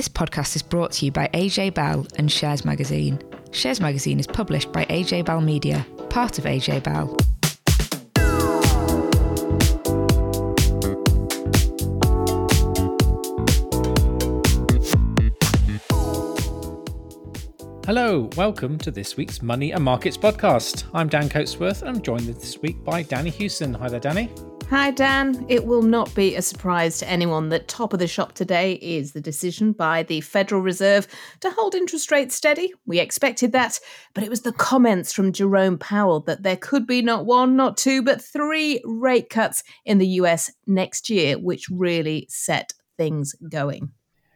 This podcast is brought to you by AJ Bell and Shares Magazine. Shares Magazine is published by AJ Bell Media, part of AJ Bell. Hello, welcome to this week's Money and Markets podcast. I'm Dan Coatsworth and I'm joined this week by Danni Hewson. Hi there, Danni. Hi, Dan. It will not be a surprise to anyone that top of the shop today is the decision by the Federal Reserve to hold interest rates steady. We expected that, but it was the comments from Jerome Powell that there could be not one, not two, but three rate cuts in the US next year, which really set things going.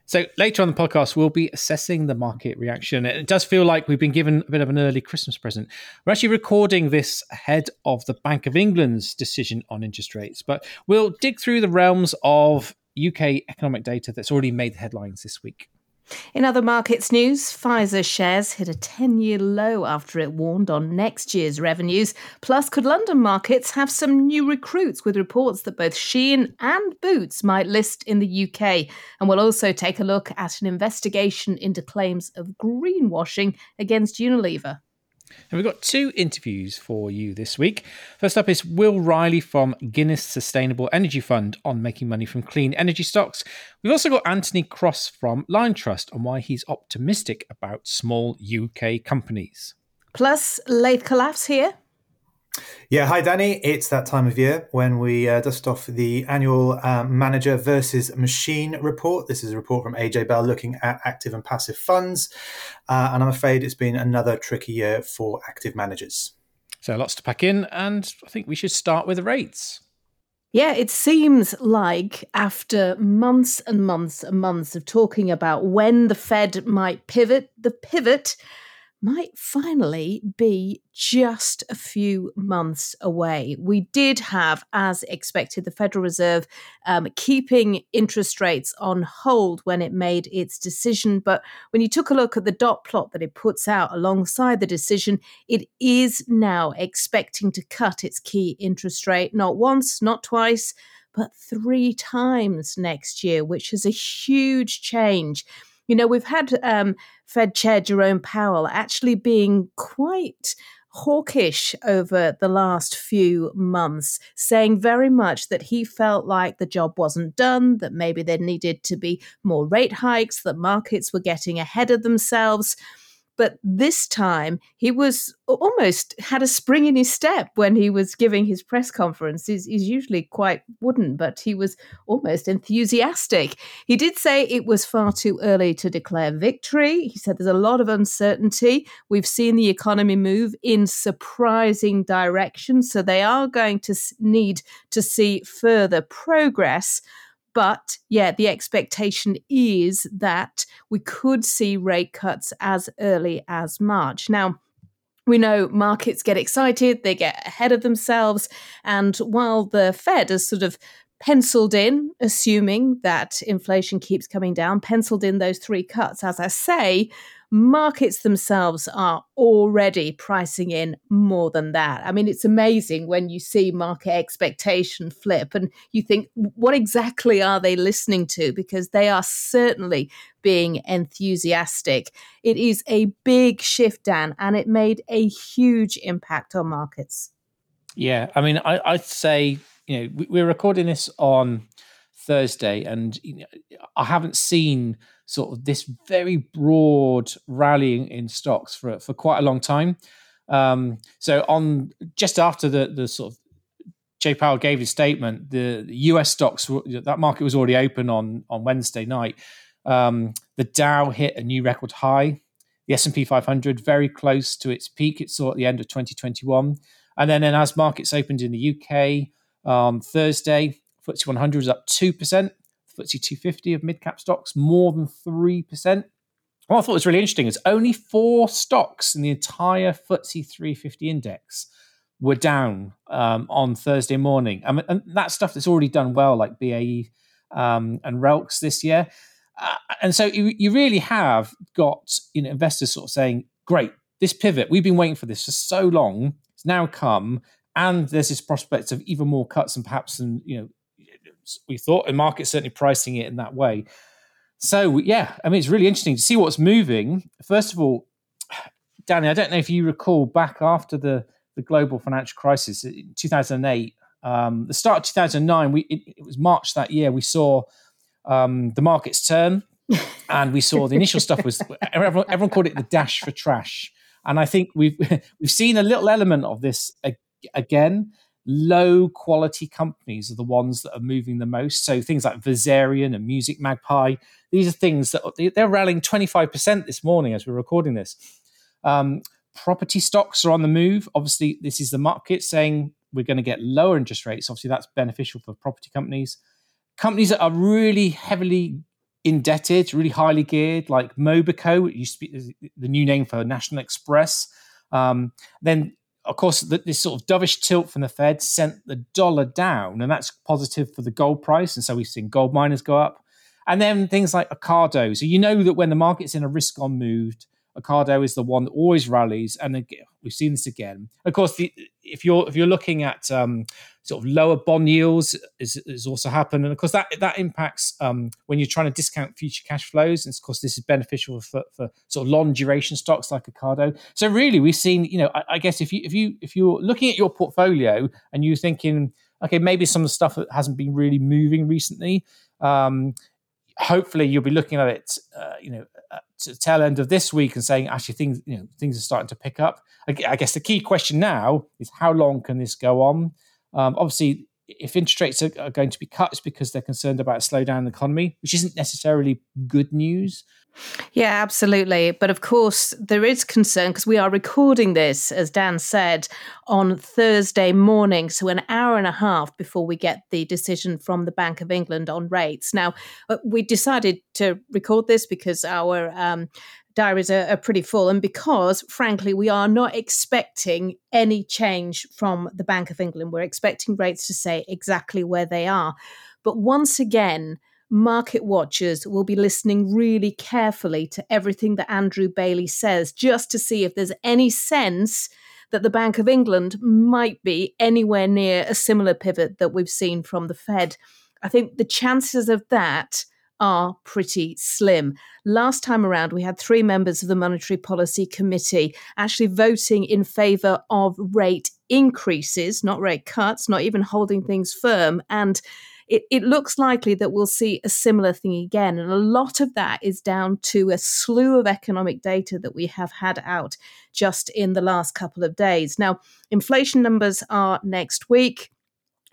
So later on the podcast, we'll be assessing the market reaction. It does feel like we've been given a bit of an early Christmas present. We're actually recording this ahead of the Bank of England's decision on interest rates, but we'll dig through the realms of UK economic data that's already made the headlines this week. In other markets news, Pfizer shares hit a 10 year low after it warned on next year's revenues. Plus, could London markets have some new recruits with reports that both Shein and Boots might list in the UK? And we'll also take a look at an investigation into claims of greenwashing against Unilever. And we've got two interviews for you this week. First up is Will Riley from Guinness Sustainable Energy Fund on making money from clean energy stocks. We've also got Anthony Cross from Line Liontrust on why he's optimistic about small UK companies. Plus, Laith Khalaf here yeah, hi Danni. It's that time of year when we uh, dust off the annual um, manager versus machine report. This is a report from AJ Bell looking at active and passive funds. Uh, and I'm afraid it's been another tricky year for active managers. So lots to pack in. And I think we should start with the rates. Yeah, it seems like after months and months and months of talking about when the Fed might pivot, the pivot might finally be just a few months away. We did have, as expected, the Federal Reserve um, keeping interest rates on hold when it made its decision. But when you took a look at the dot plot that it puts out alongside the decision, it is now expecting to cut its key interest rate not once, not twice, but three times next year, which is a huge change. You know, we've had um, Fed Chair Jerome Powell actually being quite hawkish over the last few months, saying very much that he felt like the job wasn't done, that maybe there needed to be more rate hikes, that markets were getting ahead of themselves. But this time he was almost had a spring in his step when he was giving his press conference. He's, he's, usually quite wooden, but he was almost enthusiastic. He did say it was far too early to declare victory. He said there's a lot of uncertainty. We've seen the economy move in surprising directions, so they are going to need to see further progress. But yeah, the expectation is that we could see rate cuts as early as March. Now, we know markets get excited, they get ahead of themselves. And while the Fed has sort of penciled in, assuming that inflation keeps coming down, penciled in those three cuts, as I say, markets themselves are already pricing in more than that. I mean, it's amazing when you see market expectation flip and you think, what exactly are they listening to? Because they are certainly being enthusiastic. It is a big shift, Dan, and it made a huge impact on markets. Yeah, I mean, I, I'd say, you know, we're recording this on Thursday, and you know, I haven't seen sort of this very broad rallying in stocks for for quite a long time. Um, so on just after the the sort of Jay Powell gave his statement, the, the U.S. stocks that market was already open on on Wednesday night. Um, the Dow hit a new record high. The S and P 500 very close to its peak it saw at the end of 2021, and then, as markets opened in the UK um, Thursday, FTSE 100 was up two percent. FTSE 250 of mid cap stocks, more than 3%. What I thought was really interesting is only four stocks in the entire FTSE 350 index were down um, on Thursday morning. I mean, and that stuff that's already done well, like BAE um, and Relx this year. Uh, and so you, you really have got you know investors sort of saying, "Great, this pivot. We've been waiting for this for so long. It's now come, and there's this prospect of even more cuts and perhaps some you know we thought, and market certainly pricing it in that way. So yeah, I mean, it's really interesting to see what's moving. First of all, Danni, I don't know if you recall back after the the global financial crisis in 2008, um, the start of 2009, we it, it was March that year. We saw um, the markets turn, and we saw the initial stuff was everyone, everyone called it the dash for trash, and I think we've we've seen a little element of this again low quality companies are the ones that are moving the most. So things like Versarien and Music Magpie, these are things that they're rallying 25% this morning as we're recording this. Um, property stocks are on the move. Obviously, this is the market saying we're going to get lower interest rates. Obviously, that's beneficial for property companies. Companies that are really heavily indebted, really highly geared, like Mobico, it used to be the new name for National Express. Um, then of course, this sort of dovish tilt from the Fed sent the dollar down, and that's positive for the gold price. And so we've seen gold miners go up. And then things like Ocado. So you know that when the market's in a risk on move, Ocado is the one that always rallies, and again, we've seen this again. Of course, the, if you're if you're looking at um, sort of lower bond yields, is, is also happened, and of course that that impacts um, when you're trying to discount future cash flows. And of course, this is beneficial for, for sort of long duration stocks like Ocado. So really, we've seen, you know, I, I guess if you if you if you're looking at your portfolio and you're thinking, okay, maybe some of the stuff that hasn't been really moving recently. Um, hopefully you'll be looking at it, uh, you know, to the tail end of this week and saying actually things, you know, things are starting to pick up. I, I guess the key question now is how long can this go on? Um, obviously, if interest rates are, are, going to be cut, it's because they're concerned about a slowdown in the economy, which isn't necessarily good news. Yeah, absolutely. But of course, there is concern because we are recording this, as Dan said, on Thursday morning. So, an hour and a half before we get the decision from the Bank of England on rates. Now, uh, we decided to record this because our um, diaries are, are pretty full, and because, frankly, we are not expecting any change from the Bank of England. We're expecting rates to stay exactly where they are. But once again, market watchers will be listening really carefully to everything that Andrew Bailey says, just to see if there's any sense that the Bank of England might be anywhere near a similar pivot that we've seen from the Fed. I think the chances of that are pretty slim. Last time around, we had three members of the Monetary Policy Committee actually voting in favour of rate increases, not rate cuts, not even holding things firm. And it, it looks likely that we'll see a similar thing again. And a lot of that is down to a slew of economic data that we have had out just in the last couple of days. Now, inflation numbers are next week.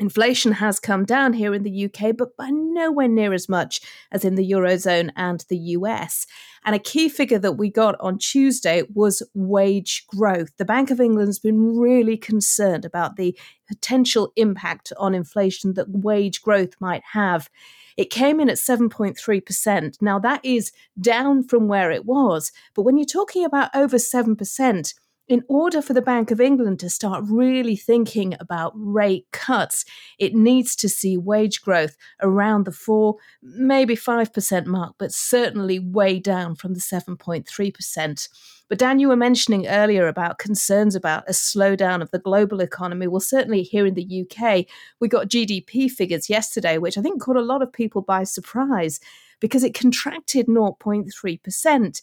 Inflation has come down here in the UK, but by nowhere near as much as in the Eurozone and the US. And a key figure that we got on Tuesday was wage growth. The Bank of England's been really concerned about the potential impact on inflation that wage growth might have. It came in at 7.3%. Now, that is down from where it was. But when you're talking about over 7%, in order for the Bank of England to start really thinking about rate cuts, it needs to see wage growth around the 4, maybe 5% mark, but certainly way down from the 7.3%. But Dan, you were mentioning earlier about concerns about a slowdown of the global economy. Well, certainly here in the UK, we got GDP figures yesterday, which I think caught a lot of people by surprise because it contracted 0.3%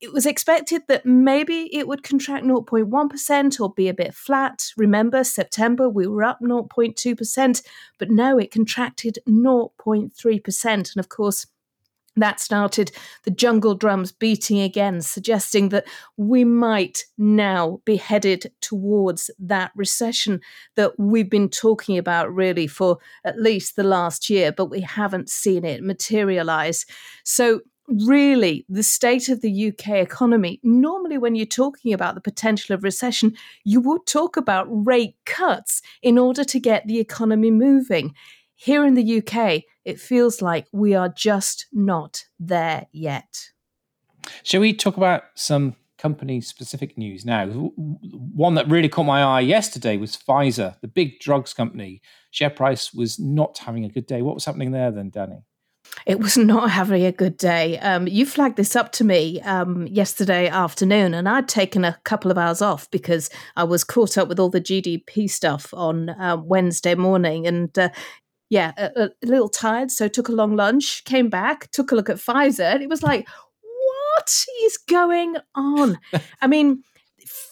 it was expected that maybe it would contract 0.1% or be a bit flat. Remember, September we were up 0.2%, but no, it contracted 0.3%. And of course, that started the jungle drums beating again, suggesting that we might now be headed towards that recession that we've been talking about really for at least the last year, but we haven't seen it materialize. So really the state of the UK economy. Normally, when you're talking about the potential of recession, you would talk about rate cuts in order to get the economy moving. Here in the UK, it feels like we are just not there yet. Shall we talk about some company specific news now? One that really caught my eye yesterday was Pfizer, the big drugs company. Share price was not having a good day. What was happening there then, Danni? It was not having a good day. Um, you flagged this up to me um, yesterday afternoon, and I'd taken a couple of hours off because I was caught up with all the GDP stuff on uh, Wednesday morning. And uh, yeah, a, a, little tired, so took a long lunch, came back, took a look at Pfizer, and it was like, what is going on? I mean,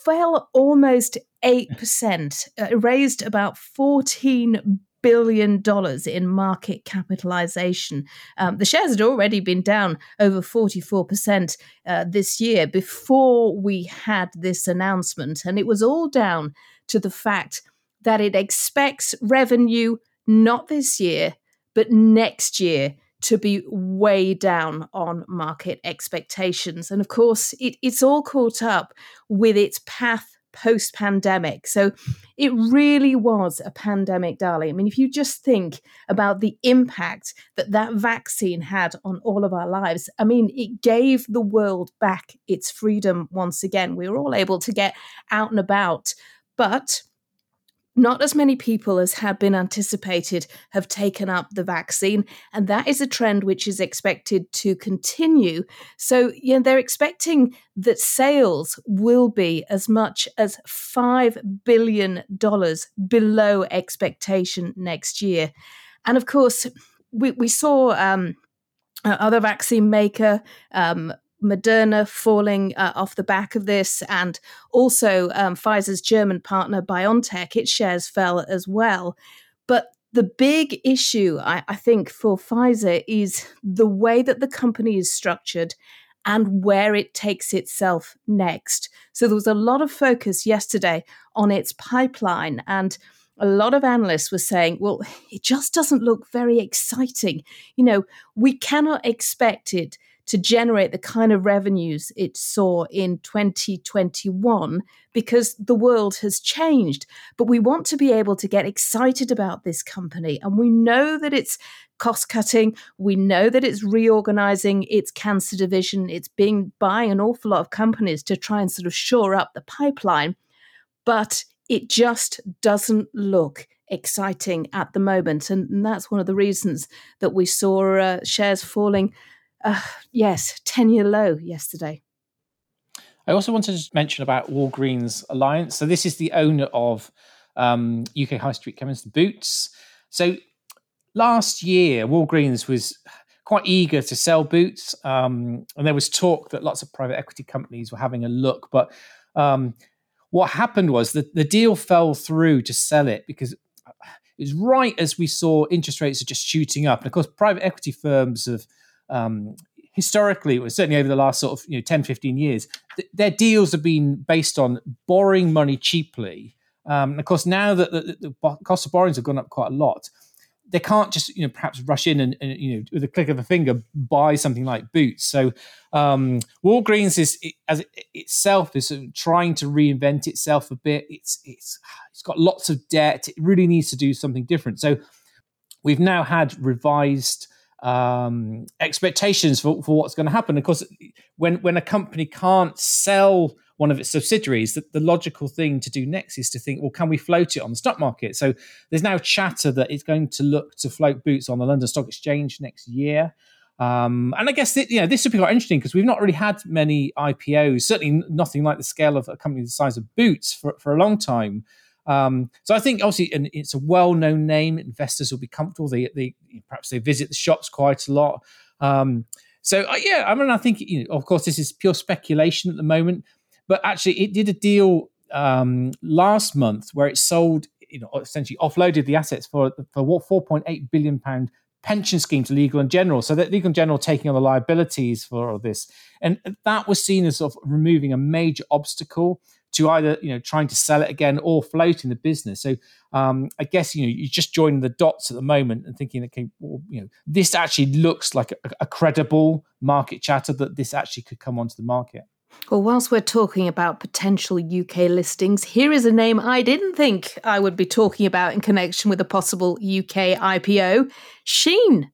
fell almost 8%, uh, raised about 14 billion dollars in market capitalization. Um, the shares had already been down over 44% uh, this year before we had this announcement. And it was all down to the fact that it expects revenue not this year, but next year to be way down on market expectations. And of course, it, it's all caught up with its path post pandemic. So it really was a pandemic, darling. I mean, if you just think about the impact that that vaccine had on all of our lives, I mean, it gave the world back its freedom once again. We were all able to get out and about. But not as many people as had been anticipated have taken up the vaccine, and that is a trend which is expected to continue. So, you know, they're expecting that sales will be as much as $5 billion below expectation next year. And of course, we, we saw um, other vaccine maker um, Moderna falling uh, off the back of this, and also um, Pfizer's German partner BioNTech, its shares fell as well. But the big issue, I, I think, for Pfizer is the way that the company is structured and where it takes itself next. So there was a lot of focus yesterday on its pipeline and a lot of analysts were saying, well, it just doesn't look very exciting. You know, we cannot expect it to generate the kind of revenues it saw in 2021 because the world has changed. But we want to be able to get excited about this company. And we know that it's cost cutting. We know that it's reorganizing its cancer division. It's being buying an awful lot of companies to try and sort of shore up the pipeline. But it just doesn't look exciting at the moment. And, that's one of the reasons that we saw uh, shares falling uh, yes, 10 year low yesterday. I also wanted to mention about Walgreens Alliance. So, this is the owner of um, UK High Street chemist Boots. So, last year, Walgreens was quite eager to sell Boots. Um, and there was talk that lots of private equity companies were having a look. But um, what happened was that the deal fell through to sell it because it was right as we saw interest rates are just shooting up. And of course, private equity firms have um, historically, was certainly over the last sort of you know 10, 15 years, th- their deals have been based on borrowing money cheaply. Um, of course, now that the, the, the, cost of borrowings have gone up quite a lot, they can't just you know perhaps rush in and, and you know with a click of a finger buy something like Boots. So um, Walgreens is it, as it, itself is sort of trying to reinvent itself a bit. It's it's it's got lots of debt. It really needs to do something different. So we've now had revised um, expectations for, for what's going to happen. Of course, when when a company can't sell one of its subsidiaries, the, the, logical thing to do next is to think, well, can we float it on the stock market? So there's now chatter that it's going to look to float Boots on the London Stock Exchange next year. Um, and I guess that, you know this would be quite interesting because we've not really had many IPOs, certainly nothing like the scale of a company the size of Boots for, for a long time. Um, so I think obviously it's a well-known name. Investors will be comfortable. They, they perhaps they visit the shops quite a lot. Um, so uh, yeah, I mean, I think you know, of course, this is pure speculation at the moment, but actually, it did a deal um, last month where it sold, you know, essentially offloaded the assets for for what 4.8 billion pound pension scheme to Legal and General, so that Legal and General taking on the liabilities for all this, and that was seen as sort of removing a major obstacle to either you know trying to sell it again or floating the business. So um, I guess you know you're just joining the dots at the moment and thinking, okay, well, you know this actually looks like a, a credible market chatter that this actually could come onto the market. Well, whilst we're talking about potential UK listings, here is a name I didn't think I would be talking about in connection with a possible UK IPO Shein.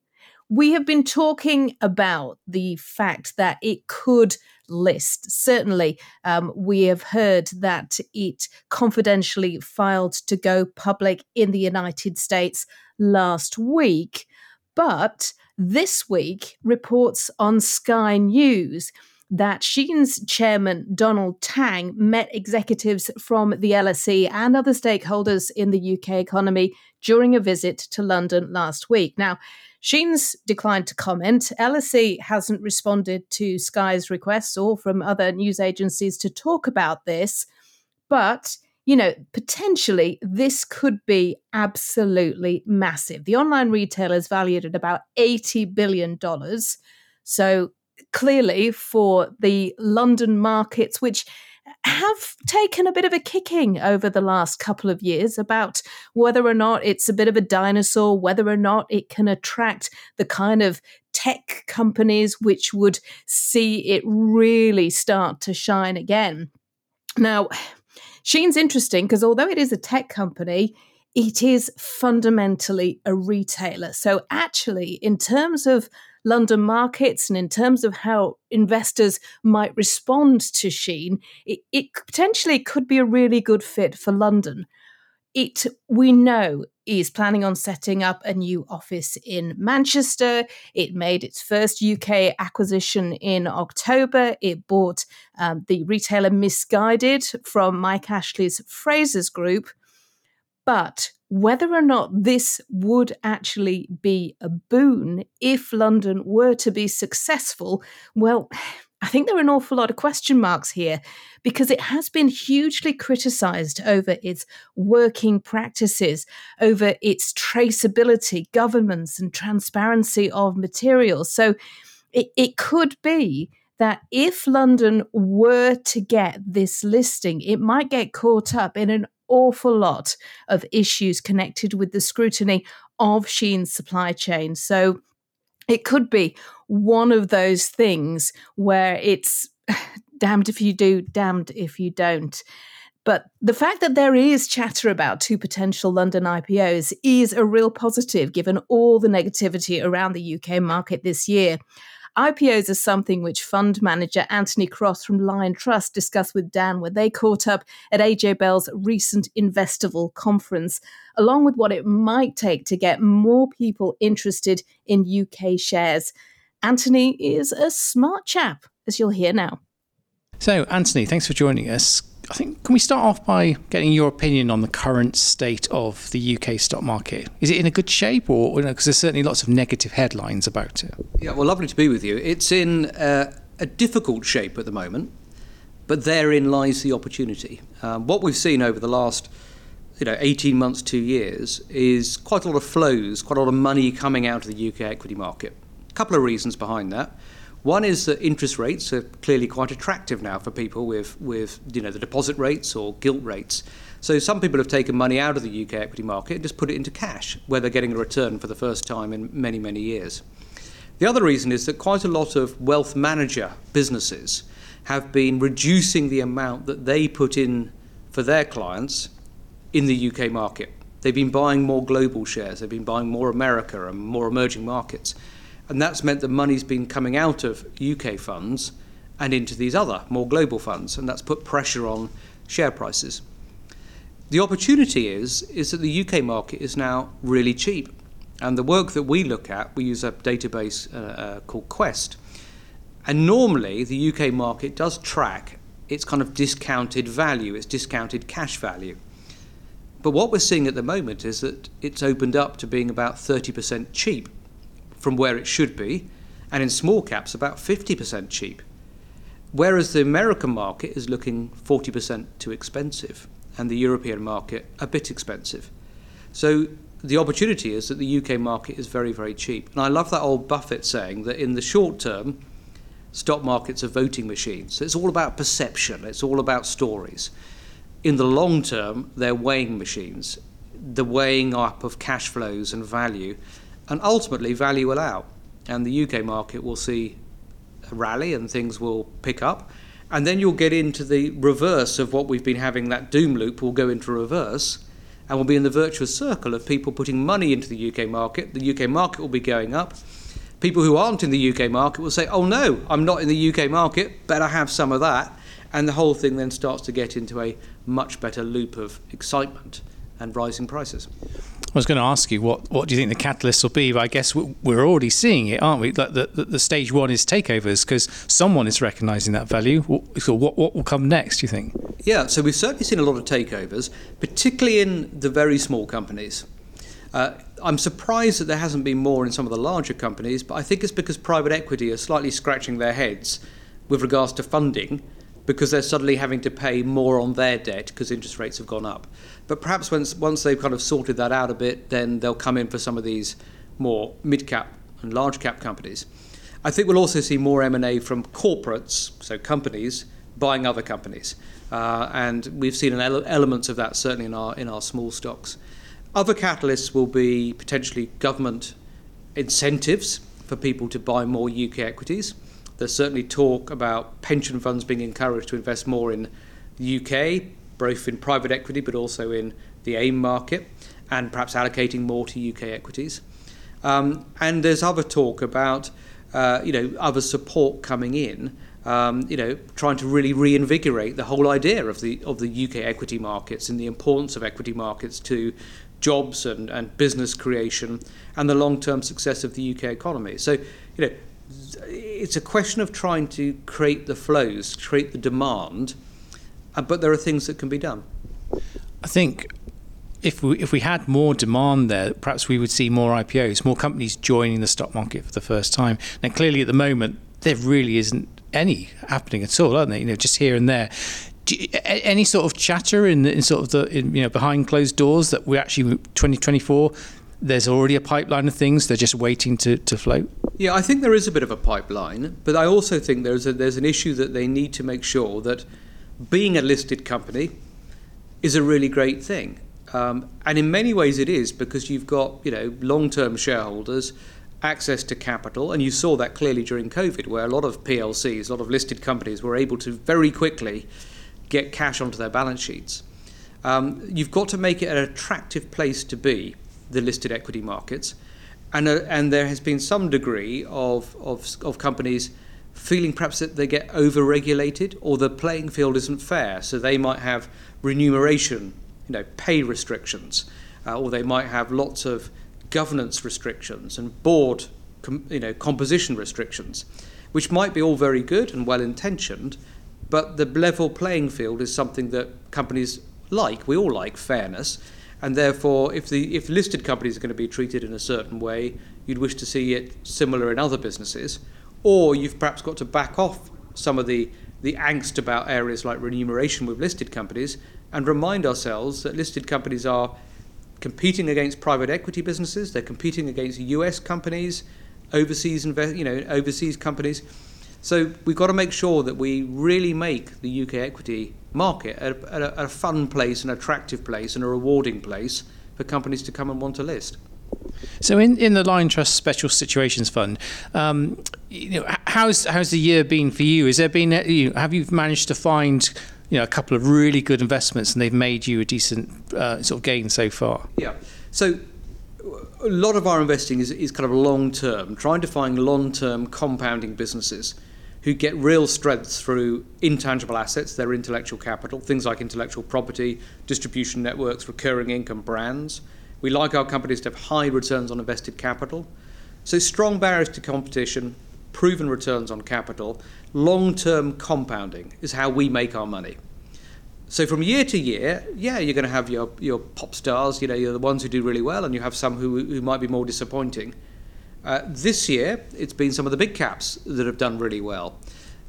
We have been talking about the fact that it could list. Certainly, um, we have heard that it confidentially filed to go public in the United States last week. But this week, reports on Sky News that Shein's chairman, Donald Tang, met executives from the LSE and other stakeholders in the UK economy during a visit to London last week. Now, Shein's declined to comment. LSE hasn't responded to Sky's requests or from other news agencies to talk about this. But, you know, potentially this could be absolutely massive. The online retailer is valued at about $80 billion. So clearly, for the London markets, which have taken a bit of a kicking over the last couple of years about whether or not it's a bit of a dinosaur, whether or not it can attract the kind of tech companies which would see it really start to shine again. Now, Shein's interesting because although it is a tech company, it is fundamentally a retailer. So, actually, in terms of London markets and in terms of how investors might respond to Shein, it, it potentially could be a really good fit for London. It, we know, is planning on setting up a new office in Manchester. It made its first UK acquisition in October. It bought um, the retailer Missguided from Mike Ashley's Frasers Group. But whether or not this would actually be a boon if London were to be successful, well, I think there are an awful lot of question marks here because it has been hugely criticized over its working practices, over its traceability, governance, and transparency of materials. So it, it could be that if London were to get this listing, it might get caught up in an awful lot of issues connected with the scrutiny of Shein's supply chain. So it could be one of those things where it's damned if you do, damned if you don't. But the fact that there is chatter about two potential London IPOs is a real positive given all the negativity around the UK market this year. IPOs are something which fund manager Anthony Cross from Liontrust discussed with Dan when they caught up at AJ Bell's recent Investival conference, along with what it might take to get more people interested in UK shares. Anthony is a smart chap, as you'll hear now. So, Anthony, thanks for joining us. I think can we start off by getting your opinion on the current state of the UK stock market? Is it in a good shape, or because you know, there's certainly lots of negative headlines about it? Yeah, well, lovely to be with you. It's in uh, a difficult shape at the moment, but therein lies the opportunity. Um, what we've seen over the last you know 18 months, two years, is quite a lot of flows, quite a lot of money coming out of the UK equity market. A couple of reasons behind that. One is that interest rates are clearly quite attractive now for people with, with you know, the deposit rates or gilt rates. So some people have taken money out of the UK equity market and just put it into cash, where they're getting a return for the first time in many, many years. The other reason is that quite a lot of wealth manager businesses have been reducing the amount that they put in for their clients in the UK market. They've been buying more global shares, they've been buying more America and more emerging markets. And that's meant that money's been coming out of UK funds and into these other more global funds, and that's put pressure on share prices. The opportunity is is that the UK market is now really cheap, and the work that we look at, we use a database uh, uh, called Quest, and normally the UK market does track its kind of discounted value, its discounted cash value. But what we're seeing at the moment is that it's opened up to being about 30% cheap from where it should be, and in small caps, about 50% cheap. Whereas the American market is looking 40% too expensive, and the European market a bit expensive. So the opportunity is that the UK market is very, very cheap. And I love that old Buffett saying that in the short term, stock markets are voting machines. It's all about perception, it's all about stories. In the long term, they're weighing machines, the weighing up of cash flows and value and ultimately value will out. And the UK market will see a rally and things will pick up. And then you'll get into the reverse of what we've been having, that doom loop will go into reverse and we'll be in the virtuous circle of people putting money into the UK market. The UK market will be going up. People who aren't in the UK market will say, oh no, I'm not in the UK market, better have some of that. And the whole thing then starts to get into a much better loop of excitement and rising prices. I was going to ask you what, what do you think the catalysts will be, but I guess we're already seeing it, aren't we? That the, the, the, stage one is takeovers because someone is recognising that value. So what, what will come next? Do you think? Yeah, so we've certainly seen a lot of takeovers, particularly in the very small companies. Uh, I'm surprised that there hasn't been more in some of the larger companies, but I think it's because private equity are slightly scratching their heads with regards to funding because they're suddenly having to pay more on their debt because interest rates have gone up. But perhaps once, once they've kind of sorted that out a bit, then they'll come in for some of these more mid cap and large cap companies. I think we'll also see more M&A from corporates, so companies, buying other companies. Uh, and we've seen ele- elements of that certainly in our, in our small stocks. Other catalysts will be potentially government incentives for people to buy more UK equities. There's certainly talk about pension funds being encouraged to invest more in UK, both in private equity but also in the AIM market, and perhaps allocating more to UK equities. Um, and there's other talk about uh, you know other support coming in. Um, you know, trying to really reinvigorate the whole idea of the of the UK equity markets and the importance of equity markets to jobs and, and business creation and the long-term success of the UK economy. So, you know, it's a question of trying to create the flows, create the demand, uh, but there are things that can be done. I think if we if we had more demand there, perhaps we would see more IPOs, more companies joining the stock market for the first time. Now, clearly, at the moment, there really isn't any happening at all, aren't there? You know, just here and there. You, any sort of chatter in, in sort of the in, you know behind closed doors that we actually 2024 there's already a pipeline of things. They're just waiting to, to float. Yeah, I think there is a bit of a pipeline, but I also think there's a, there's an issue that they need to make sure that being a listed company is a really great thing. Um, and in many ways it is because you've got you know long-term shareholders access to capital and you saw that clearly during covid where a lot of plcs a lot of listed companies were able to very quickly get cash onto their balance sheets um, you've got to make it an attractive place to be the listed equity markets. And, uh, and there has been some degree of, of, of companies feeling perhaps that they get over-regulated or the playing field isn't fair. So they might have remuneration, you know, pay restrictions, uh, or they might have lots of governance restrictions and board, com- you know, composition restrictions, which might be all very good and well-intentioned, but the level playing field is something that companies like. We all like fairness, and therefore, if the if listed companies are going to be treated in a certain way, you'd wish to see it similar in other businesses, or you've perhaps got to back off some of the the angst about areas like remuneration with listed companies and remind ourselves that listed companies are competing against private equity businesses, they're competing against US companies, overseas invest, you know, overseas companies. So we've got to make sure that we really make the UK equity market a, a, a fun place, an attractive place, and a rewarding place for companies to come and want to list. So, in, in the Liontrust Special Situations Fund, um, you know, how's how's the year been for you? Has there been you know, have you managed to find you know a couple of really good investments and they've made you a decent uh, sort of gain so far? Yeah. So a lot of our investing is, is kind of long term, trying to find long term compounding businesses who get real strengths through intangible assets, their intellectual capital, things like intellectual property, distribution networks, recurring income, brands. We like our companies to have high returns on invested capital. So, strong barriers to competition, proven returns on capital, long term compounding is how we make our money. So, from year to year, yeah, you're going to have your, your pop stars, you know, you're the ones who do really well, and you have some who, who might be more disappointing. Uh, this year, it's been some of the big caps that have done really well.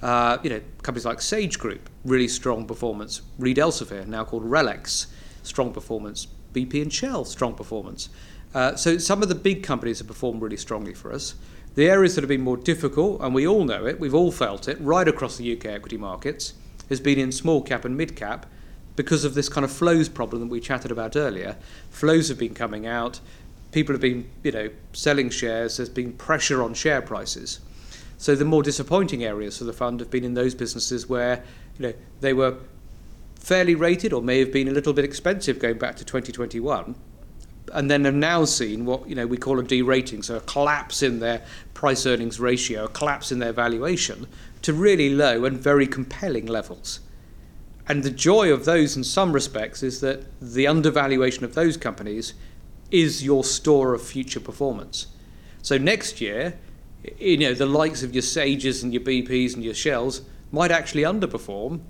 Uh, you know, companies like Sage Group, really strong performance. Reed Elsevier, now called Relx, strong performance. BP and Shell, strong performance. Uh, so some of the big companies have performed really strongly for us. The areas that have been more difficult, and we all know it, we've all felt it, right across the UK equity markets, has been in small cap and mid cap because of this kind of flows problem that we chatted about earlier. Flows have been coming out people have been, you know, selling shares. There's been pressure on share prices. So the more disappointing areas for the fund have been in those businesses where, you know, they were fairly rated or may have been a little bit expensive going back to 2021 and then have now seen what you know we call a derating, so a collapse in their price earnings ratio, a collapse in their valuation to really low and very compelling levels. And the joy of those, in some respects, is that the undervaluation of those companies is your store of future performance. So next year, you know, the likes of your Sages and your BPs and your Shells might actually underperform,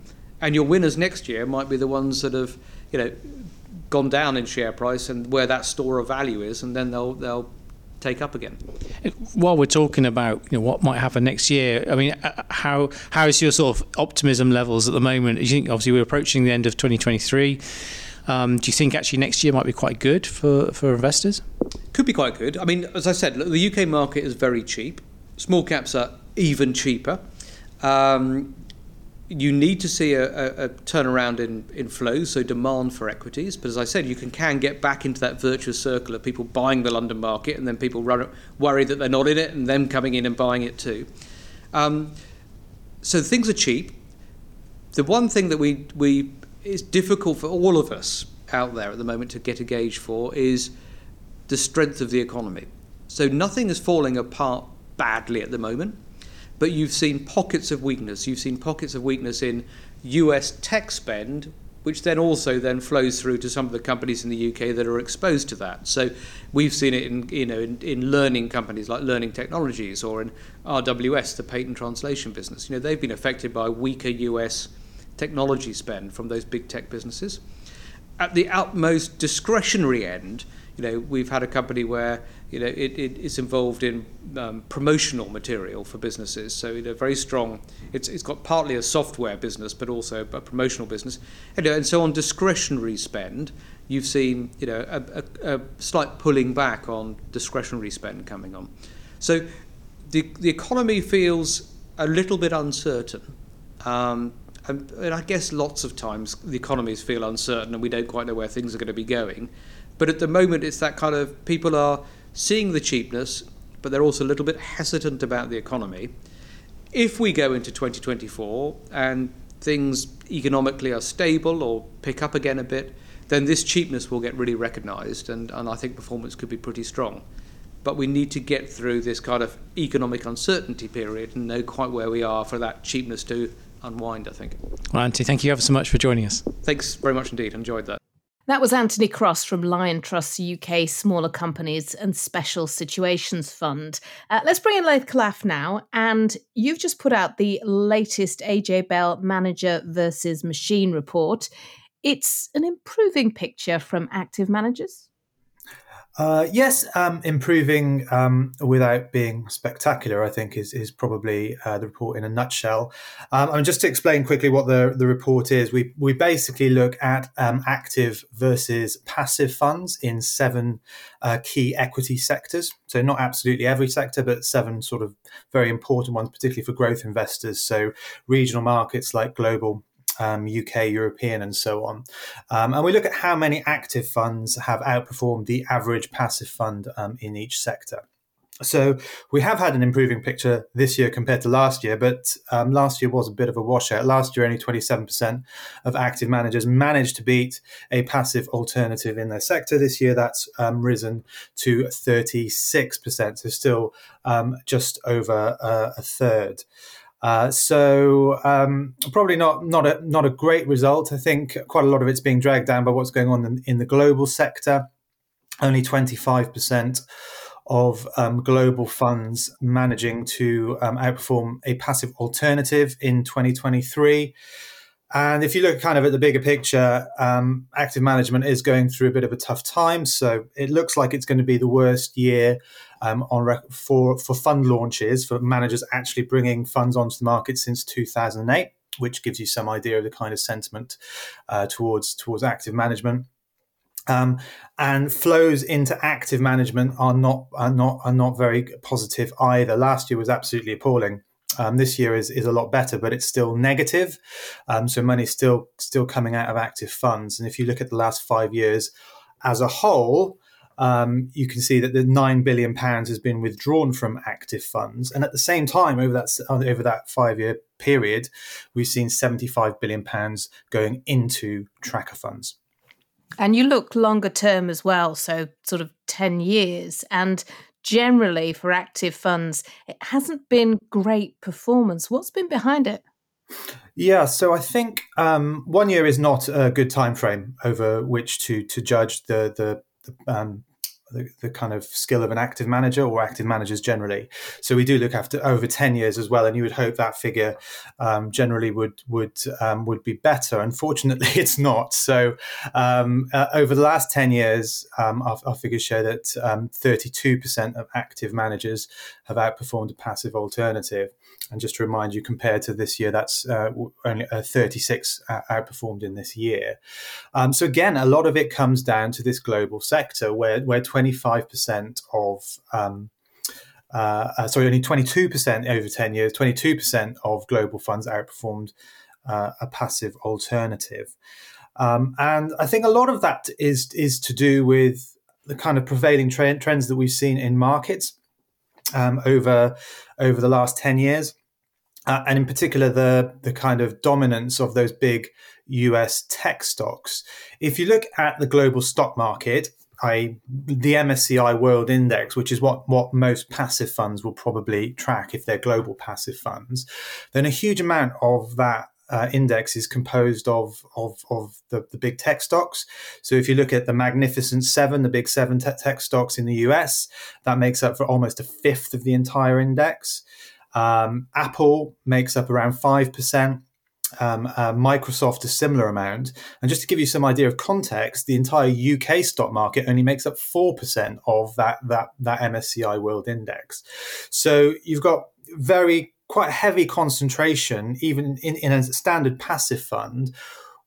and your winners next year might be the ones that have, you know, gone down in share price and where that store of value is, and then they'll they'll take up again. While we're talking about you know what might happen next year, I mean, uh, how how is your sort of optimism levels at the moment? You think obviously we're approaching the end of 2023. Um, do you think actually next year might be quite good for, for investors? Could be quite good. I mean, as I said, the UK market is very cheap. Small caps are even cheaper. Um, you need to see a, a, a, turnaround in, in flows, so demand for equities. But as I said, you can, can get back into that virtuous circle of people buying the London market and then people run, worry that they're not in it and them coming in and buying it too. Um, so things are cheap. The one thing that we, we is difficult for all of us out there at the moment to get a gauge for is the strength of the economy. So nothing is falling apart badly at the moment but you've seen pockets of weakness. You've seen pockets of weakness in US tech spend, which then also then flows through to some of the companies in the UK that are exposed to that. So we've seen it in you know in, in learning companies like Learning Technologies or in RWS, the patent translation business. You know they've been affected by weaker US technology spend from those big tech businesses. At the utmost discretionary end, you know we've had a company where you know, it, it is involved in um, promotional material for businesses. So, you know, very strong. It's, it's got partly a software business, but also a promotional business. And, and so on discretionary spend, you've seen, you know, a, a, a slight pulling back on discretionary spend coming on. So the, the economy feels a little bit uncertain. Um, and, and I guess lots of times the economies feel uncertain and we don't quite know where things are going to be going. But at the moment, it's that kind of people are seeing the cheapness, but they're also a little bit hesitant about the economy. If we go into 2024 and things economically are stable or pick up again a bit, then this cheapness will get really recognised, and, and I think performance could be pretty strong. But we need to get through this kind of economic uncertainty period and know quite where we are for that cheapness to unwind, I think. Well, Anthony, thank you ever so much for joining us. Thanks very much indeed. Enjoyed that. That was Anthony Cross from Liontrust UK Smaller Companies and Special Situations Fund. Uh, let's bring in Laith Khalaf now. And you've just put out the latest AJ Bell Manager versus Machine report. It's an improving picture from active managers. Uh, yes, um, improving um, without being spectacular, I think, is is probably uh, the report in a nutshell. Um, mean, just to explain quickly what the, the report is, we we basically look at um, active versus passive funds in seven uh, key equity sectors. So not absolutely every sector, but seven sort of very important ones, particularly for growth investors. So regional markets like global um, UK, European, and so on. Um, and we look at how many active funds have outperformed the average passive fund um, in each sector. So we have had an improving picture this year compared to last year, but um, last year was a bit of a washout. Last year, only 27% of active managers managed to beat a passive alternative in their sector. This year, that's um, risen to 36%, so still um, just over uh, a third. Uh, so um, probably not not a not a great result. I think quite a lot of it's being dragged down by what's going on in, in the global sector. Only twenty five percent of um, global funds managing to um, outperform a passive alternative in 2023. And if you look kind of at the bigger picture, um, active management is going through a bit of a tough time. So it looks like it's going to be the worst year um, on rec- for for fund launches for managers actually bringing funds onto the market since 2008, which gives you some idea of the kind of sentiment uh, towards towards active management. Um, and flows into active management are not are not are not very positive either. Last year was absolutely appalling. Um, this year is, is a lot better, but it's still negative. Um, so money's still still coming out of active funds. And if you look at the last five years as a whole, um, you can see that the nine billion pounds has been withdrawn from active funds, and at the same time, over that over that five year period, we've seen seventy five billion pounds going into tracker funds. And you look longer term as well, so sort of ten years, and generally for active funds, it hasn't been great performance. What's been behind it? Yeah, so I think um, one year is not a good time frame over which to to judge the the, the um, the, the, kind of skill of an active manager or active managers generally. So we do look after over ten years as well, and you would hope that figure um, generally would would um, would be better. Unfortunately, it's not. So um, uh, over the last ten years, um, our, our, figures show that um, thirty two percent of active managers have outperformed a passive alternative. And just to remind you, compared to this year, that's uh, only uh, 36 uh, outperformed in this year. Um, so again, a lot of it comes down to this global sector where where 25% of um, uh, uh, sorry, only 22% over 10 years, 22% of global funds outperformed uh, a passive alternative. Um, and I think a lot of that is is to do with the kind of prevailing trend, trends that we've seen in markets um, over over the last 10 years. Uh, and in particular, the, the kind of dominance of those big US tech stocks. If you look at the global stock market, I, the MSCI World Index, which is what, what most passive funds will probably track if they're global passive funds, then a huge amount of that uh, index is composed of of, of the, the big tech stocks. So if you look at the Magnificent Seven, the big seven te- tech stocks in the US, that makes up for almost a fifth of the entire index. Um, Apple makes up around five percent. Um, uh, Microsoft a similar amount. And just to give you some idea of context, the entire UK stock market only makes up four percent of that that that MSCI World Index. So you've got very quite heavy concentration, even in, in a standard passive fund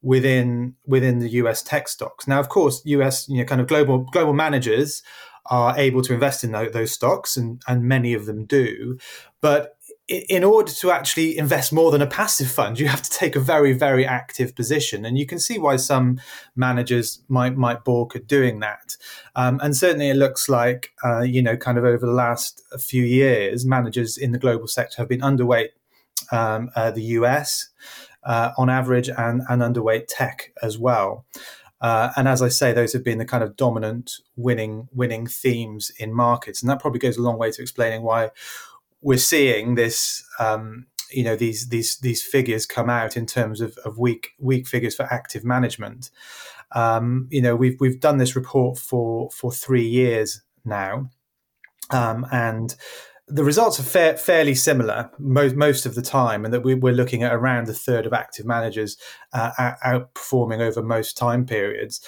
within within the US tech stocks. Now, of course, US you know kind of global global managers are able to invest in those, those stocks, and and many of them do, but in order to actually invest more than a passive fund, you have to take a very, very active position, and you can see why some managers might might balk at doing that. Um, and certainly, it looks like uh, you know, kind of over the last few years, managers in the global sector have been underweight um, uh, the US uh, on average, and and underweight tech as well. Uh, and as I say, those have been the kind of dominant winning winning themes in markets, and that probably goes a long way to explaining why we're seeing this um, you know these these these figures come out in terms of, of weak weak figures for active management. Um, you know we've we've done this report for for three years now, um, and the results are fa- fairly similar most most of the time, and that we, are looking at around a third of active managers uh, outperforming over most time periods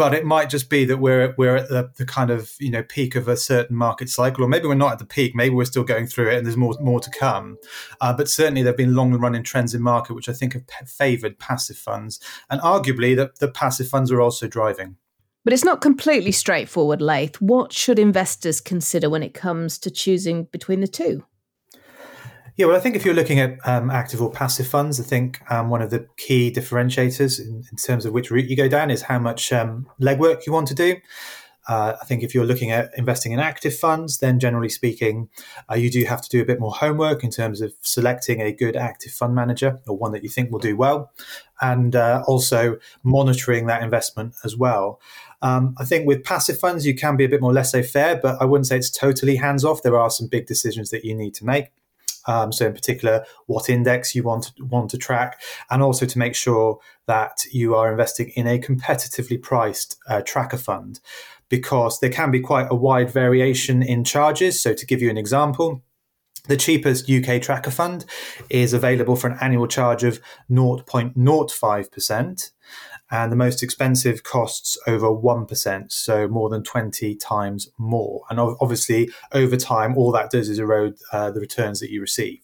but it might just be that we're we're at the, the kind of you know peak of a certain market cycle, or maybe we're not at the peak. Maybe we're still going through it, and there's more more to come. Uh, but certainly, there have been long running trends in market which I think have favoured passive funds, and arguably that the passive funds are also driving. But it's not completely straightforward, Laith. What should investors consider when it comes to choosing between the two? Yeah, well, I think if you're looking at um, active or passive funds, I think um, one of the key differentiators in, in, terms of which route you go down is how much um, legwork you want to do. Uh, I think if you're looking at investing in active funds, then generally speaking, uh, you do have to do a bit more homework in terms of selecting a good active fund manager or one that you think will do well, and uh, also monitoring that investment as well. Um, I think with passive funds, you can be a bit more laissez faire, but I wouldn't say it's totally hands off. There are some big decisions that you need to make. Um, so, in particular, what index you want to, want to track, and also to make sure that you are investing in a competitively priced uh, tracker fund, because there can be quite a wide variation in charges. So, to give you an example, the cheapest UK tracker fund is available for an annual charge of 0.05% and the most expensive costs over 1%, so more than 20 times more. And obviously, over time, all that does is erode uh, the returns that you receive.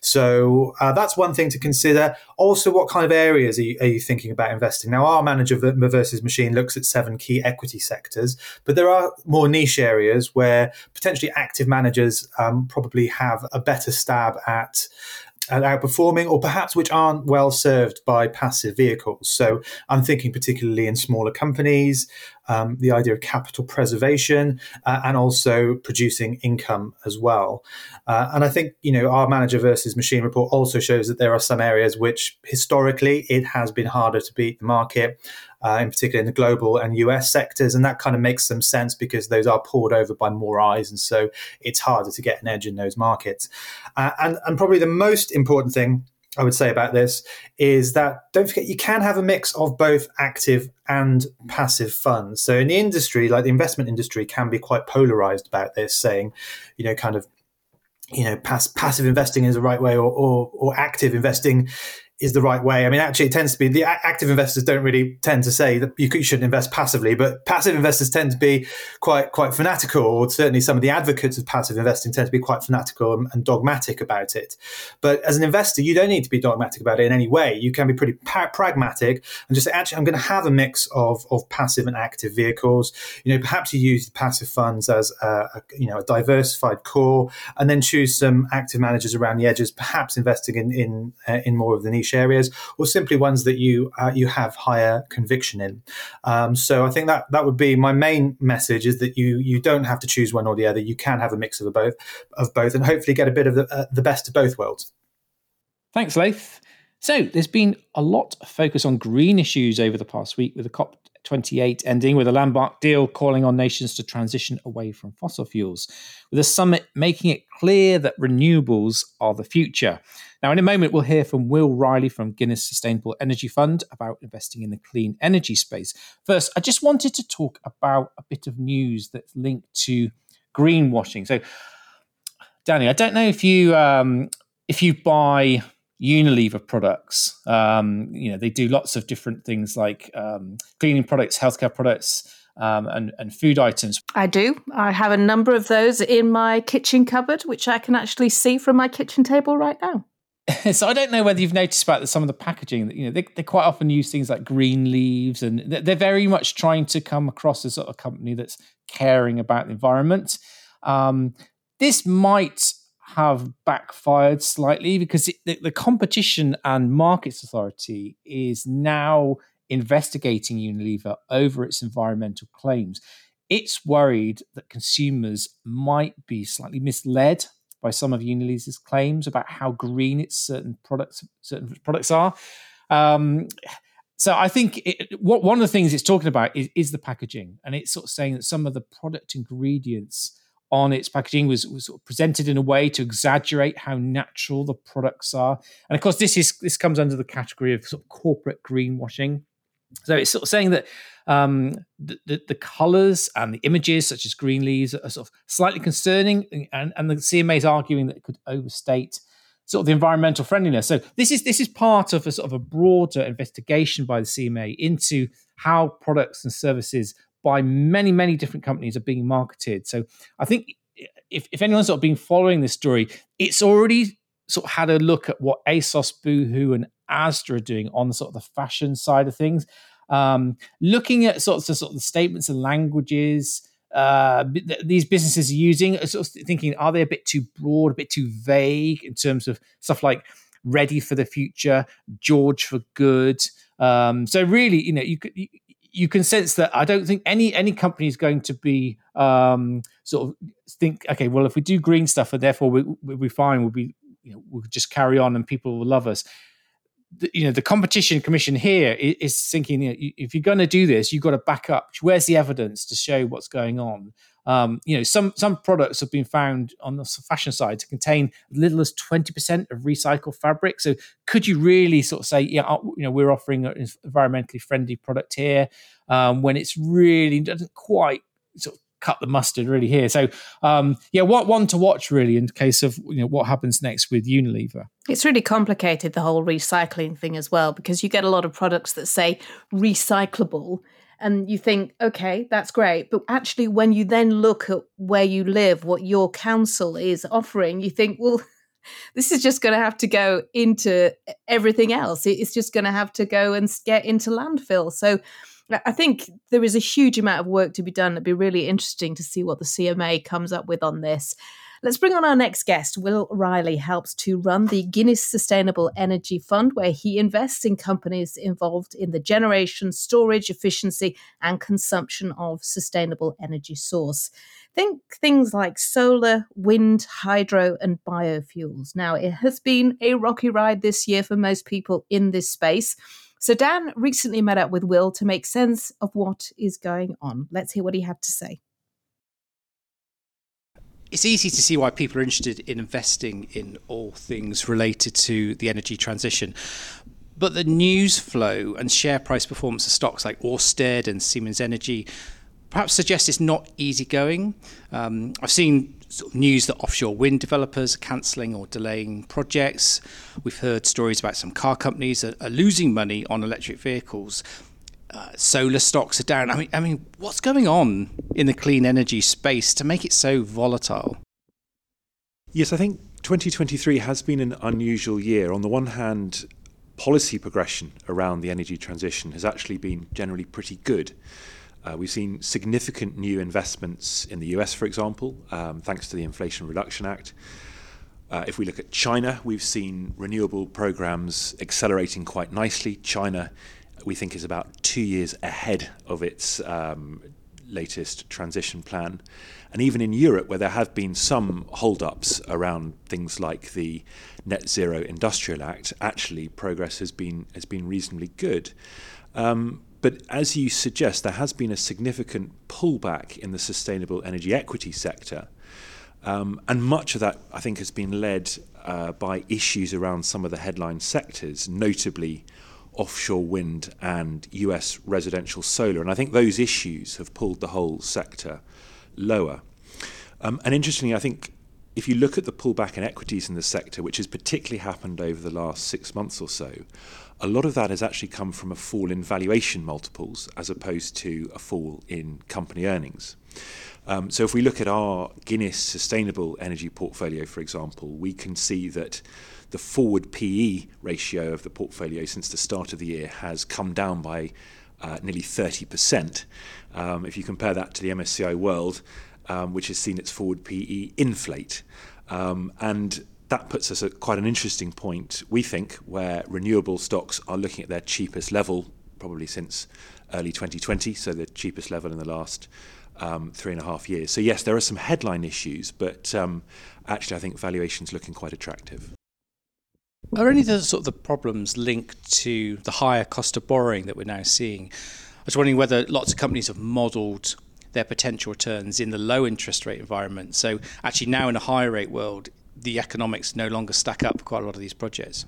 So uh, that's one thing to consider. Also, what kind of areas are you, are you, thinking about investing? Now, our manager versus machine looks at seven key equity sectors, but there are more niche areas where potentially active managers um, probably have a better stab at and outperforming, or perhaps which aren't well served by passive vehicles. So I'm thinking particularly in smaller companies, um, the idea of capital preservation, uh, and also producing income as well. Uh, and I think you know our manager versus machine report also shows that there are some areas which historically it has been harder to beat the market uh, in particular in the global and US sectors. And that kind of makes some sense because those are poured over by more eyes. And so it's harder to get an edge in those markets. Uh, and, and probably the most important thing I would say about this is that don't forget you can have a mix of both active and passive funds. So in the industry, like the investment industry, can be quite polarized about this, saying, you know, kind of, you know, pass, passive investing is the right way, or, or or active investing is the right way. I mean, actually, it tends to be the active investors don't really tend to say that you, shouldn't invest passively, but passive investors tend to be quite quite fanatical, or certainly some of the advocates of passive investing tend to be quite fanatical and, and dogmatic about it. But as an investor, you don't need to be dogmatic about it in any way. You can be pretty pragmatic and just say, actually, I'm going to have a mix of of passive and active vehicles. You know, perhaps you use the passive funds as a, a you know a diversified core, and then choose some active managers around the edges, perhaps investing in in uh, in more of the niche niche areas, or simply ones that you uh, you have higher conviction in. Um, so I think that that would be my main message: is that you you don't have to choose one or the other. You can have a mix of both of both, and hopefully get a bit of the, uh, the best of both worlds. Thanks, Laith. So there's been a lot of focus on green issues over the past week, with the COP 28 ending with a landmark deal calling on nations to transition away from fossil fuels, with a summit making it clear that renewables are the future. Now, in a moment, we'll hear from Will Riley from Guinness Sustainable Energy Fund about investing in the clean energy space. First, I just wanted to talk about a bit of news that's linked to greenwashing. So, Danni, I don't know if you um, if you buy Unilever products. Um, you know, they do lots of different things like um, cleaning products, healthcare products, um, and, and food items. I do. I have a number of those in my kitchen cupboard, which I can actually see from my kitchen table right now. so I don't know whether you've noticed about some of the packaging. You know, they, they quite often use things like green leaves, and they're very much trying to come across as sort a company that's caring about the environment. Um, this might have backfired slightly because it, the, the, competition and markets authority is now investigating Unilever over its environmental claims. It's worried that consumers might be slightly misled by some of Unilever's claims about how green its certain products certain products are. Um, so I think it, what one of the things it's talking about is, is the packaging, and it's sort of saying that some of the product ingredients on its packaging was, was sort of presented in a way to exaggerate how natural the products are. And of course, this is this comes under the category of sort of corporate greenwashing. So it's sort of saying that um, the, the, the colors and the images, such as green leaves, are sort of slightly concerning, and, and the CMA is arguing that it could overstate sort of the environmental friendliness. So this is this is part of a sort of a broader investigation by the CMA into how products and services by many, many different companies are being marketed. So I think if, if anyone's sort of been following this story, it's already sort of had a look at what ASOS, Boohoo, and Asda are doing on sort of the fashion side of things. Um, looking at sort of, sort of the statements and languages uh, these businesses are using, sort of thinking, are they a bit too broad, a bit too vague in terms of stuff like ready for the future, George for good. Um, so really, you know, you could you can sense that I don't think any any company is going to be um, sort of think, okay, well, if we do green stuff, and therefore we, we'll be fine, we'll be, you know, we'll just carry on, and people will love us. The, you know, the competition commission here is, is thinking, you know, if you're going to do this, you've got to back up. Where's the evidence to show what's going on? Um, you know, some some products have been found on the fashion side to contain as little as twenty percent of recycled fabric. So, could you really sort of say, yeah, uh, you know, we're offering an environmentally friendly product here um, when it's really doesn't quite sort of cut the mustard really here. So um, yeah, what one to watch really in case of you know what happens next with Unilever. It's really complicated the whole recycling thing as well because you get a lot of products that say recyclable and you think, okay, that's great. But actually, when you then look at where you live, what your council is offering, you think, well, this is just going to have to go into everything else. It's just going to have to go and get into landfill. So I think there is a huge amount of work to be done. It'd be really interesting to see what the CMA comes up with on this. Let's bring on our next guest. Will Riley helps to run the Guinness Sustainable Energy Fund, where he invests in companies involved in the generation, storage, efficiency, and consumption of sustainable energy source. Think things like solar, wind, hydro, and biofuels. Now, it has been a rocky ride this year for most people in this space. So, Dan recently met up with Will to make sense of what is going on. Let's hear what he had to say. it's easy to see why people are interested in investing in all things related to the energy transition. But the news flow and share price performance of stocks like Orsted and Siemens Energy perhaps suggests it's not easy going. Um, I've seen sort of news that offshore wind developers are cancelling or delaying projects. We've heard stories about some car companies that are losing money on electric vehicles. Uh, solar stocks are down. I mean, I mean, what's going on in the clean energy space to make it so volatile? Yes, I think 2023 has been an unusual year. On the one hand, policy progression around the energy transition has actually been generally pretty good. Uh, we've seen significant new investments in the US, for example, um, thanks to the Inflation Reduction Act. Uh, if we look at China, we've seen renewable programs accelerating quite nicely. China, we think, is about two years ahead of its um, latest transition plan. And even in Europe, where there have been some hold-ups around things like the Net Zero Industrial Act, actually progress has been has been reasonably good. Um, but as you suggest, there has been a significant pullback in the sustainable energy equity sector. Um, and much of that, I think, has been led uh, by issues around some of the headline sectors, notably offshore wind and US residential solar. And I think those issues have pulled the whole sector lower. Um, and interestingly, I think if you look at the pullback in equities in the sector, which has particularly happened over the last six months or so, a lot of that has actually come from a fall in valuation multiples as opposed to a fall in company earnings. Um, so if we look at our Guinness sustainable energy portfolio, for example, we can see that the forward PE ratio of the portfolio since the start of the year has come down by uh, nearly 30%. Um, if you compare that to the MSCI World, um, which has seen its forward PE inflate. Um, and that puts us at quite an interesting point, we think, where renewable stocks are looking at their cheapest level probably since early 2020, so the cheapest level in the last um, three and a half years. So, yes, there are some headline issues, but um, actually, I think valuation's looking quite attractive. Are any of the sort of the problems linked to the higher cost of borrowing that we're now seeing? I was wondering whether lots of companies have modelled their potential returns in the low interest rate environment. So actually now in a higher rate world, the economics no longer stack up for quite a lot of these projects.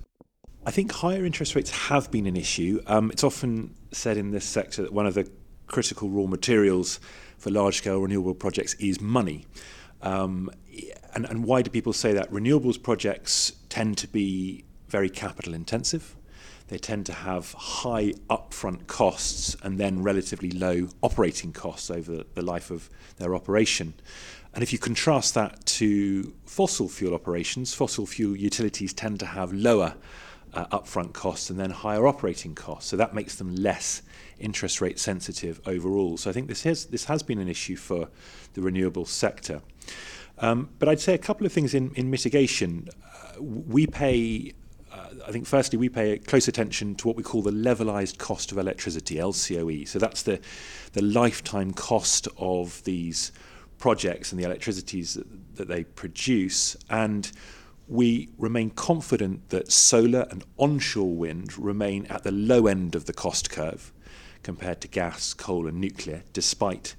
I think higher interest rates have been an issue. Um, it's often said in this sector that one of the critical raw materials for large scale renewable projects is money. Um, and, and why do people say that? Renewables projects tend to be very capital intensive. They tend to have high upfront costs and then relatively low operating costs over the life of their operation. And if you contrast that to fossil fuel operations, fossil fuel utilities tend to have lower uh, upfront costs and then higher operating costs. So that makes them less interest rate sensitive overall. So I think this has, this has been an issue for the renewable sector. Um, but I'd say a couple of things in, in mitigation. Uh, we pay, uh, I think, firstly, we pay close attention to what we call the levelized cost of electricity, LCOE. So that's the, the lifetime cost of these projects and the electricities that, that they produce. And we remain confident that solar and onshore wind remain at the low end of the cost curve compared to gas, coal, and nuclear, despite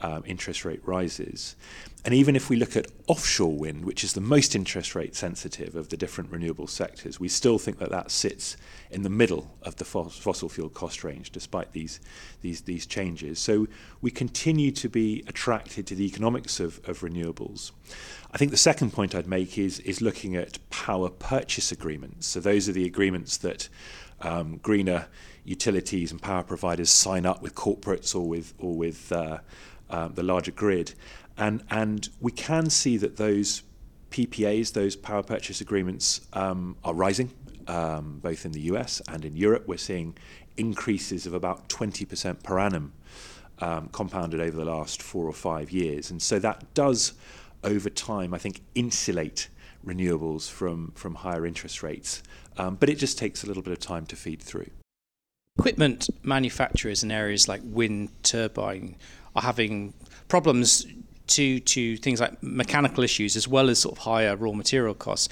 um, interest rate rises. And even if we look at offshore wind, which is the most interest rate sensitive of the different renewable sectors, we still think that that sits in the middle of the fossil fuel cost range, despite these, these, these changes. So we continue to be attracted to the economics of, of renewables. I think the second point I'd make is, is looking at power purchase agreements. So those are the agreements that um, greener utilities and power providers sign up with corporates or with, or with uh, um, the larger grid. And, and we can see that those PPAs, those power purchase agreements, um, are rising, um, both in the US and in Europe. We're seeing increases of about 20% per annum um, compounded over the last four or five years. And so that does, over time, I think, insulate renewables from, from higher interest rates. Um, but it just takes a little bit of time to feed through. Equipment manufacturers in areas like wind turbine are having problems to to things like mechanical issues as well as sort of higher raw material costs.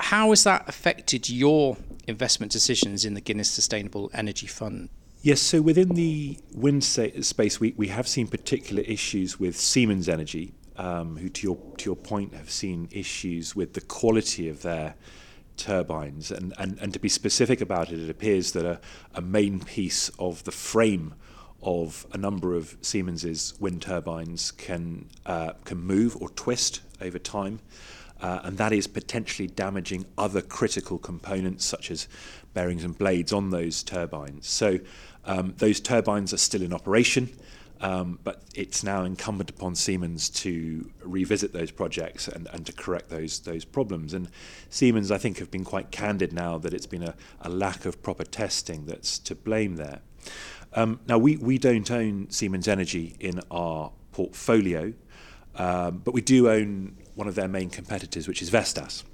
How has that affected your investment decisions in the Guinness Sustainable Energy Fund? Yes, so within the wind space, we, we have seen particular issues with Siemens Energy. um, who, to your to your point, have seen issues with the quality of their turbines. And, and, and to be specific about it, it appears that a, a main piece of the frame of a number of Siemens's wind turbines can uh, can move or twist over time, uh, and that is potentially damaging other critical components such as bearings and blades on those turbines. So um, those turbines are still in operation. Um, but it's now incumbent upon Siemens to revisit those projects and, and to correct those those problems. And Siemens, I think, have been quite candid now that it's been a, a lack of proper testing that's to blame there. Um, now, we, don't own Siemens Energy in our portfolio, um, but we do own one of their main competitors, which is Vestas.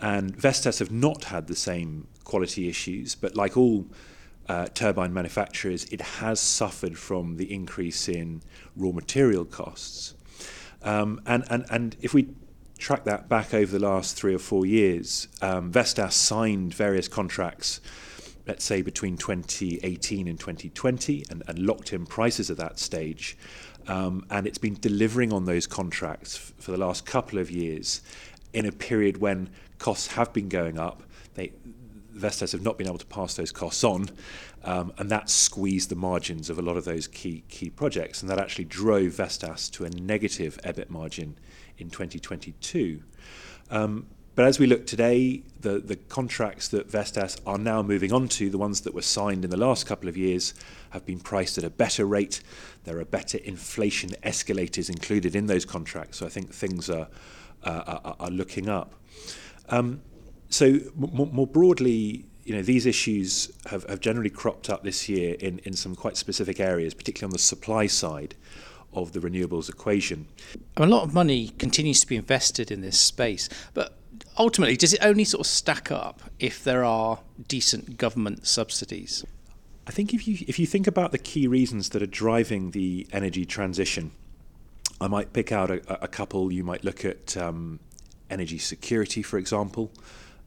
And Vestas have not had the same quality issues, but like all uh, turbine manufacturers, it has suffered from the increase in raw material costs. Um, and, if we track that back over the last three or four years, Vestas signed various contracts, let's say between 2018 and 2020, and, and locked in prices at that stage. Um, and it's been delivering on those contracts f- for the last couple of years in a period when costs have been going up. They, Vestas have not been able to pass those costs on, um, and that squeezed the margins of a lot of those key key projects, and that actually drove Vestas to a negative EBIT margin in 2022. Um, but as we look today, the, the contracts that Vestas are now moving on to, the ones that were signed in the last couple of years, have been priced at a better rate. There are better inflation escalators included in those contracts, so I think things are, uh, are, are looking up. Um, so more, more broadly, you know, these issues have, have generally cropped up this year in, in some quite specific areas, particularly on the supply side of the renewables equation. A lot of money continues to be invested in this space, but ultimately, does it only sort of stack up if there are decent government subsidies? I think if you if you think about the key reasons that are driving the energy transition, I might pick out a, a couple. You might look at um, energy security, for example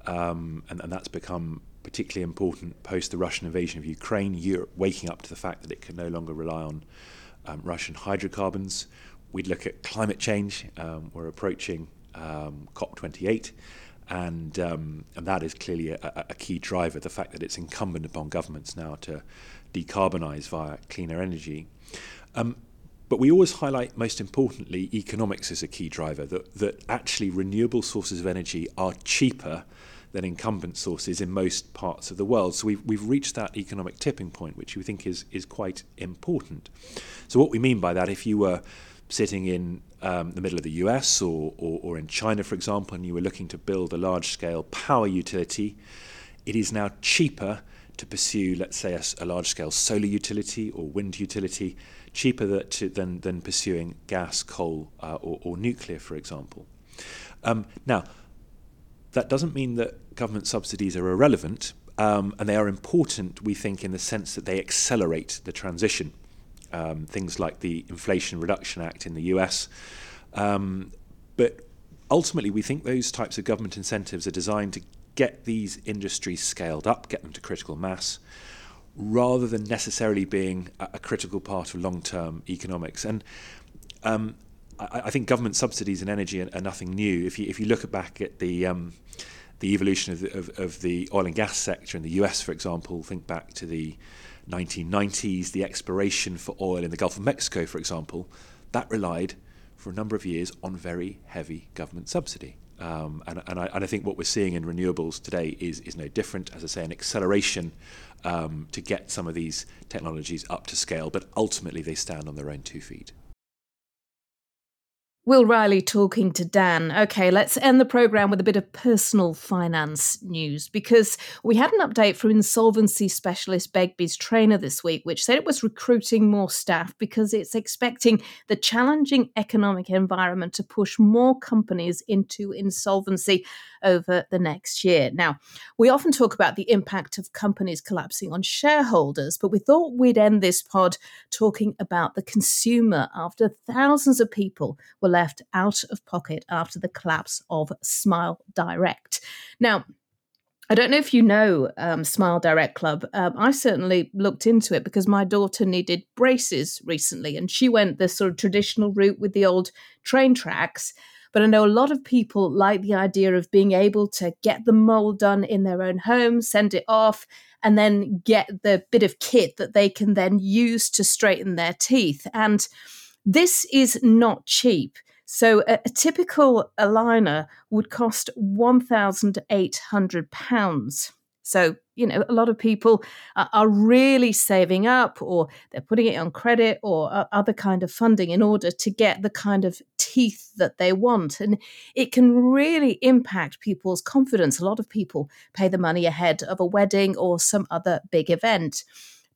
um, and, and that's become particularly important post the Russian invasion of Ukraine. Europe waking up to the fact that it can no longer rely on um, Russian hydrocarbons. We'd look at climate change. Um, we're approaching um, COP28, and um, and that is clearly a, a, key driver. The fact that it's incumbent upon governments now to decarbonise via cleaner energy. Um, but we always highlight, most importantly, economics as a key driver. That that actually renewable sources of energy are cheaper than incumbent sources in most parts of the world. So we've, we've reached that economic tipping point, which we think is, is quite important. So, what we mean by that, if you were sitting in um, the middle of the US or, or, or in China, for example, and you were looking to build a large scale power utility, it is now cheaper to pursue, let's say, a, a large scale solar utility or wind utility, cheaper that, to, than, than pursuing gas, coal, uh, or, or nuclear, for example. Um, now, that doesn't mean that government subsidies are irrelevant, um, and they are important, we think, in the sense that they accelerate the transition. Um, things like the Inflation Reduction Act in the US. Um, but ultimately, we think those types of government incentives are designed to get these industries scaled up, get them to critical mass, rather than necessarily being a, a critical part of long term economics. And um, I, I, think government subsidies in energy are, are, nothing new. If you if you look back at the um, the evolution of the, of, of the oil and gas sector in the US, for example, think back to the 1990s, the exploration for oil in the Gulf of Mexico, for example, that relied for a number of years on very heavy government subsidy. Um, and, and, I, and, I, think what we're seeing in renewables today is, is no different. As I say, an acceleration um, to get some of these technologies up to scale, but ultimately they stand on their own two feet. Will Riley talking to Dan. Okay, let's end the program with a bit of personal finance news because we had an update from insolvency specialist Begbies Traynor this week, which said it was recruiting more staff because it's expecting the challenging economic environment to push more companies into insolvency over the next year. Now, we often talk about the impact of companies collapsing on shareholders, but we thought we'd end this pod talking about the consumer after thousands of people were left out of pocket after the collapse of Smile Direct. Now, I don't know if you know um, Smile Direct Club. Um, I certainly looked into it because my daughter needed braces recently, and she went the sort of traditional route with the old train tracks. But I know a lot of people like the idea of being able to get the mold done in their own home, send it off, and then get the bit of kit that they can then use to straighten their teeth. And this is not cheap. So a, a typical aligner would cost £1,800. So, you know, a lot of people are, really saving up or they're putting it on credit or uh, other kind of funding in order to get the kind of teeth that they want. And it can really impact people's confidence. A lot of people pay the money ahead of a wedding or some other big event.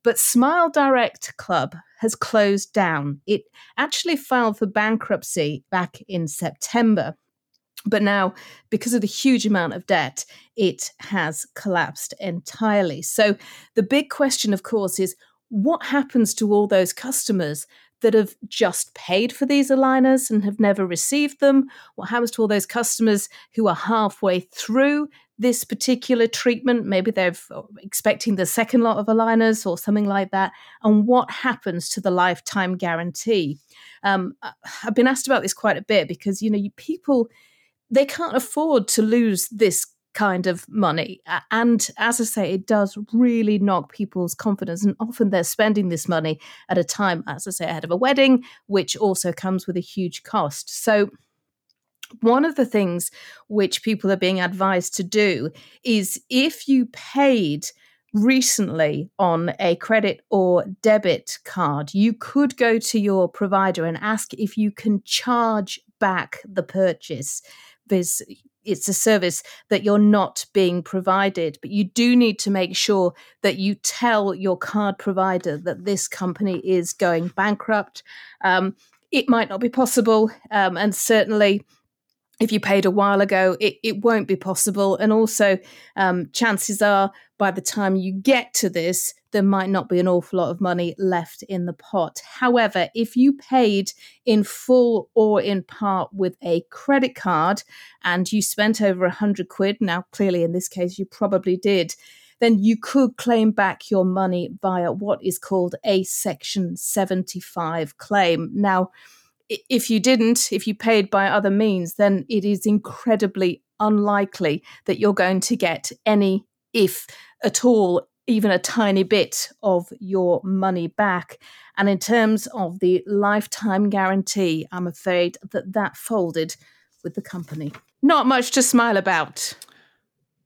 But Smile Direct Club has closed down. It actually filed for bankruptcy back in September. But now, because of the huge amount of debt, it has collapsed entirely. So, the big question, of course, is what happens to all those customers that have just paid for these aligners and have never received them? What happens to all those customers who are halfway through this particular treatment? Maybe they're uh, expecting the second lot of aligners or something like that. And what happens to the lifetime guarantee? Um, I've been asked about this quite a bit because, you know, people, they can't afford to lose this kind of money. And as I say, it does really knock people's confidence. And often they're spending this money at a time, as I say, ahead of a wedding, which also comes with a huge cost. So, one of the things which people are being advised to do is if you paid recently on a credit or debit card, you could go to your provider and ask if you can charge back the purchase. It's a service that you're not being provided, but you do need to make sure that you tell your card provider that this company is going bankrupt. Um, it might not be possible, um, and certainly if you paid a while ago, it, it won't be possible. And also, um, chances are by the time you get to this, there might not be an awful lot of money left in the pot. However, if you paid in full or in part with a credit card and you spent over a hundred quid, now clearly in this case you probably did, then you could claim back your money via what is called a Section 75 claim. Now, if you didn't, if you paid by other means, then it is incredibly unlikely that you're going to get any, if at all, even a tiny bit of your money back. And in terms of the lifetime guarantee, I'm afraid that that folded with the company. Not much to smile about.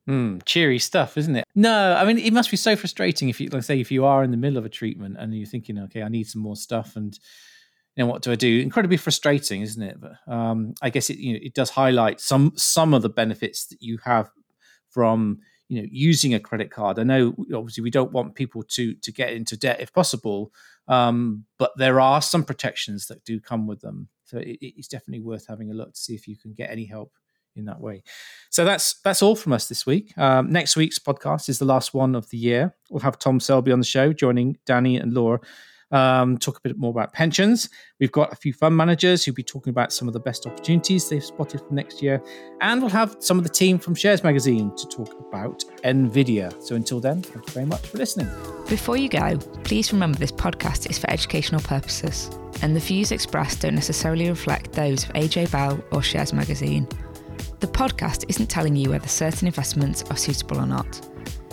Mm, cheery stuff, isn't it? No, I mean it must be so frustrating if you, like, say, if you are in the middle of a treatment and you're thinking, okay, I need some more stuff, and you know what do I do? Incredibly frustrating, isn't it? But um, I guess it you know it does highlight some some of the benefits that you have from you know using a credit card. I know obviously we don't want people to to get into debt if possible, um, but there are some protections that do come with them. So it, it's definitely worth having a look to see if you can get any help in that way. So that's that's all from us this week. Um, next week's podcast is the last one of the year. We'll have Tom Selby on the show, joining Danni and Laura um, talk a bit more about pensions. We've got a few fund managers who'll be talking about some of the best opportunities they've spotted for next year. And we'll have some of the team from Shares Magazine to talk about NVIDIA. So until then, thank you very much for listening. Before you go, please remember this podcast is for educational purposes, and the views expressed don't necessarily reflect those of AJ Bell or Shares Magazine. The podcast isn't telling you whether certain investments are suitable or not.